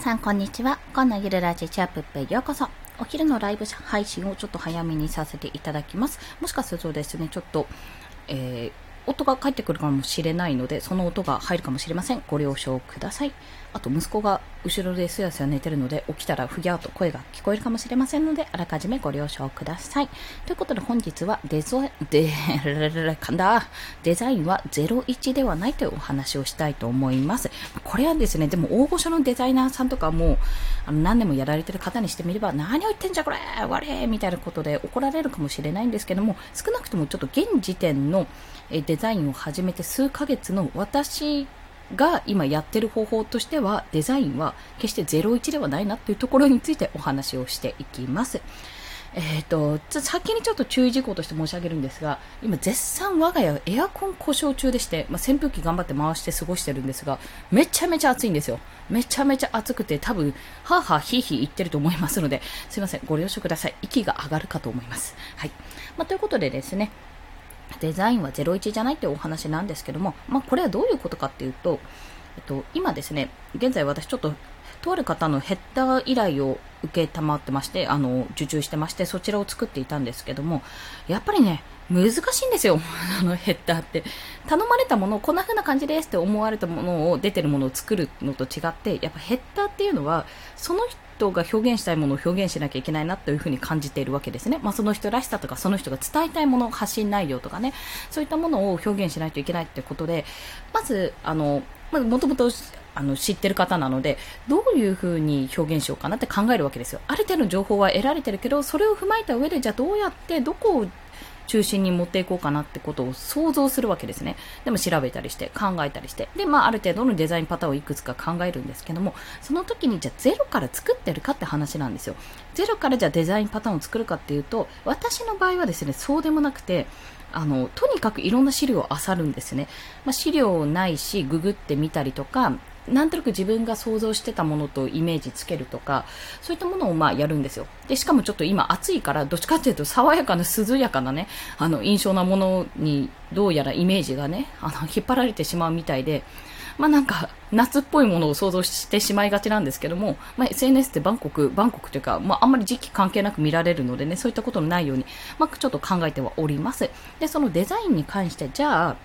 皆さんこんにちは。今のゆるラジチャップへようこそ。お昼のライブ配信をちょっと早めにさせていただきます。もしかするとですね、ちょっと、えー音が返ってくるかもしれないので、その音が入るかもしれません。ご了承ください。あと、息子が後ろですやすや寝てるので、起きたらふぎゃーと声が聞こえるかもしれませんので、あらかじめご了承ください。ということで、本日はデゾ、デ、かんだ、デザインは01ではないというお話をしたいと思います。これはですね、でも大御所のデザイナーさんとかも、あの、何年もやられてる方にしてみれば、何を言ってんじゃこれ我みたいなことで怒られるかもしれないんですけども、少なくともちょっと現時点のデザインを始めて数ヶ月の私が今やってる方法としては、デザインは決して01ではないなというところについてお話をしていきます。えっ、ー、と、先にちょっと注意事項として申し上げるんですが、今絶賛我が家はエアコン故障中でして、まあ、扇風機頑張って回して過ごしてるんですが、めちゃめちゃ暑いんですよ。めちゃめちゃ暑くて多分、はぁはぁひいひい言ってると思いますので、すいません、ご了承ください。息が上がるかと思います。はい。まあ、ということでですね、デザインは01じゃないっていうお話なんですけども、まあ、これはどういうことかっていうと、えっと、今ですね、現在私ちょっと、とある方のヘッダー依頼を受けたまってまして、あの、受注してまして、そちらを作っていたんですけども、やっぱりね、難しいんですよ。あのヘッダーって。頼まれたものをこんな風な感じですって思われたものを、出てるものを作るのと違って、やっぱヘッダーっていうのは、その人人が表現したいものを表現しなきゃいけないなという風に感じているわけですね。まあ、その人らしさとか、その人が伝えたいもの、発信内容とかね、そういったものを表現しないといけないってことで、まず、あの、もともとあの知ってる方なので、どういう風に表現しようかなって考えるわけですよ。ある程度の情報は得られてるけど、それを踏まえた上で、じゃあどうやって、どこを中心に持っていこうかなってことを想像するわけですね。でも調べたりして考えたりして。で、まあある程度のデザインパターンをいくつか考えるんですけども、その時にじゃあゼロから作ってるかって話なんですよ。ゼロからじゃあデザインパターンを作るかっていうと、私の場合はですね、そうでもなくて、あの、とにかくいろんな資料を漁るんですね。まあ、資料ないし、ググってみたりとか、なんとなく自分が想像してたものとイメージつけるとか、そういったものをまあやるんですよ。で、しかもちょっと今暑いから、どっちかっていうと爽やかな涼やかなね、あの、印象なものにどうやらイメージがね、あの、引っ張られてしまうみたいで、まあなんか、夏っぽいものを想像してしまいがちなんですけども、まあ、SNS ってバンコク、バンコクというか、まああんまり時期関係なく見られるのでね、そういったことのないように、まあちょっと考えてはおります。で、そのデザインに関して、じゃあ、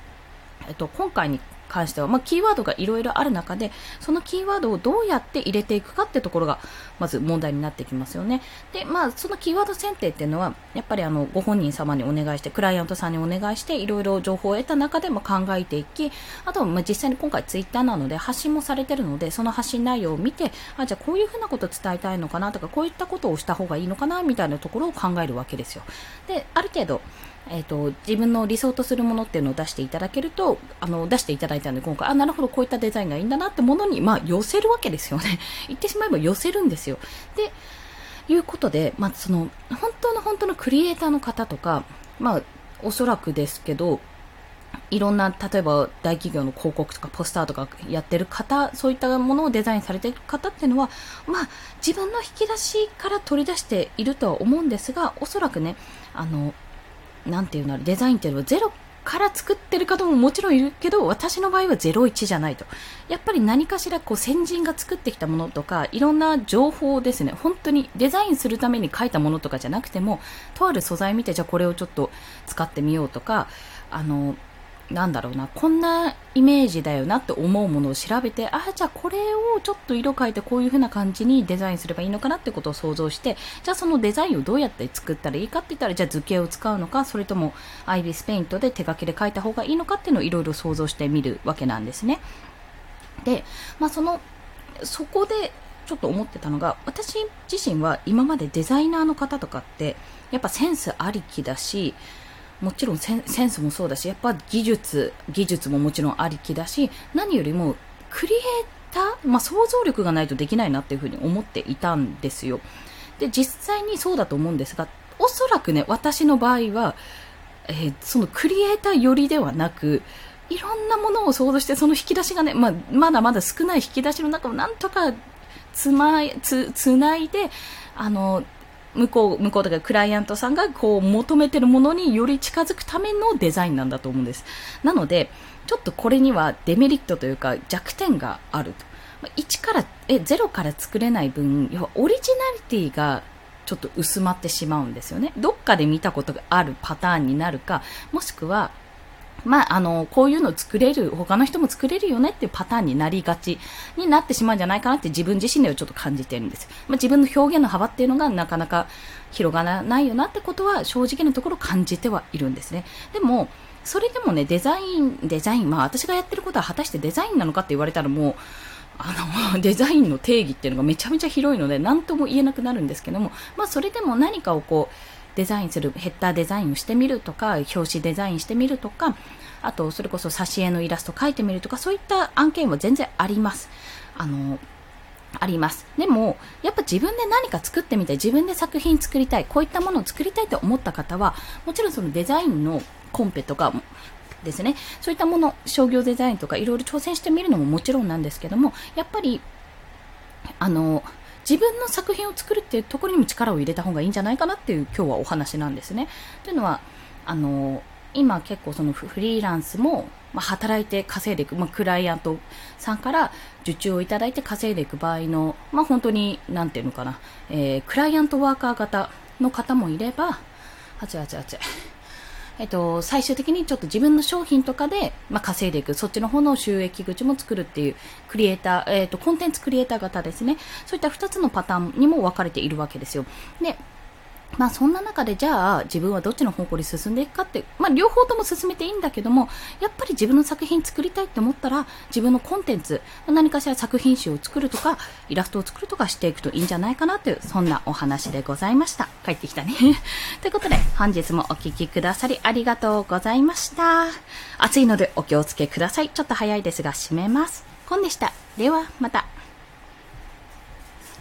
えっと、今回に関しては、まあ、キーワードがいろいろある中で、そのキーワードをどうやって入れていくかってところが、まず問題になってきますよね。で、まあ、そのキーワード選定っていうのは、やっぱりあの、ご本人様にお願いして、クライアントさんにお願いして、いろいろ情報を得た中でも考えていき、あと、まあ、実際に今回ツイッターなので、発信もされてるので、その発信内容を見て、あ、じゃあこういうふうなことを伝えたいのかなとか、こういったことをした方がいいのかな、みたいなところを考えるわけですよ。で、ある程度、えっ、ー、と、自分の理想とするものっていうのを出していただけると、あの、出していただいたので、今回、あ、なるほど、こういったデザインがいいんだなってものに、まあ、寄せるわけですよね。言ってしまえば寄せるんですよ。で、いうことで、まあ、その、本当の本当のクリエイターの方とか、まあ、おそらくですけど、いろんな、例えば大企業の広告とかポスターとかやってる方、そういったものをデザインされてる方っていうのは、まあ、自分の引き出しから取り出しているとは思うんですが、おそらくね、あの、なんていうのデザインっていうのはゼロから作ってる方ももちろんいるけど、私の場合は01じゃないと。やっぱり何かしらこう先人が作ってきたものとか、いろんな情報ですね、本当にデザインするために書いたものとかじゃなくても、とある素材見て、じゃあこれをちょっと使ってみようとか、あの、なんだろうな、こんなイメージだよなって思うものを調べて、ああ、じゃあこれをちょっと色変えてこういう風な感じにデザインすればいいのかなってことを想像して、じゃあそのデザインをどうやって作ったらいいかって言ったら、じゃあ図形を使うのか、それともアイビスペイントで手書きで書いた方がいいのかっていうのをいろいろ想像してみるわけなんですね。で、まあその、そこでちょっと思ってたのが、私自身は今までデザイナーの方とかって、やっぱセンスありきだし、もちろんセンスもそうだし、やっぱ技術、技術ももちろんありきだし、何よりもクリエイター、まあ、想像力がないとできないなっていうふうに思っていたんですよ。で、実際にそうだと思うんですが、おそらくね、私の場合は、えー、そのクリエイター寄りではなく、いろんなものを想像して、その引き出しがね、まあ、まだまだ少ない引き出しの中をなんとかつま、つ、つないで、あの、向こう、向こうとかクライアントさんがこう求めてるものにより近づくためのデザインなんだと思うんです。なので、ちょっとこれにはデメリットというか弱点があると。1から、え、0から作れない分、要はオリジナリティがちょっと薄まってしまうんですよね。どっかで見たことがあるパターンになるか、もしくは、まあ、あの、こういうの作れる、他の人も作れるよねっていうパターンになりがちになってしまうんじゃないかなって自分自身ではちょっと感じてるんです。まあ、自分の表現の幅っていうのがなかなか広がらないよなってことは正直なところ感じてはいるんですね。でも、それでもね、デザイン、デザイン、まあ私がやってることは果たしてデザインなのかって言われたらもう、あの、デザインの定義っていうのがめちゃめちゃ広いので、何とも言えなくなるんですけども、まあそれでも何かをこう、デザインする、ヘッダーデザインをしてみるとか、表紙デザインしてみるとか、あと、それこそ挿絵のイラスト描いてみるとか、そういった案件は全然あります。あの、あります。でも、やっぱ自分で何か作ってみたい、自分で作品作りたい、こういったものを作りたいと思った方は、もちろんそのデザインのコンペとかですね、そういったもの、商業デザインとかいろいろ挑戦してみるのももちろんなんですけども、やっぱり、あの、自分の作品を作るっていうところにも力を入れた方がいいんじゃないかなっていう今日はお話なんですね。というのは、あの、今結構そのフリーランスも、ま、働いて稼いでいく、まあ、クライアントさんから受注をいただいて稼いでいく場合の、まあ、本当に、なんていうのかな、えー、クライアントワーカー型の方もいれば、あちあちあち。えっと、最終的にちょっと自分の商品とかで、まあ、稼いでいく、そっちの方の収益口も作るっていう、クリエイター、えっと、コンテンツクリエイター型ですね。そういった2つのパターンにも分かれているわけですよ。で、まあそんな中でじゃあ自分はどっちの方向に進んでいくかって、まあ両方とも進めていいんだけども、やっぱり自分の作品作りたいって思ったら自分のコンテンツ、何かしら作品集を作るとか、イラストを作るとかしていくといいんじゃないかなという、そんなお話でございました。帰ってきたね。ということで本日もお聴きくださりありがとうございました。暑いのでお気をつけください。ちょっと早いですが締めます。コンでした。ではまた。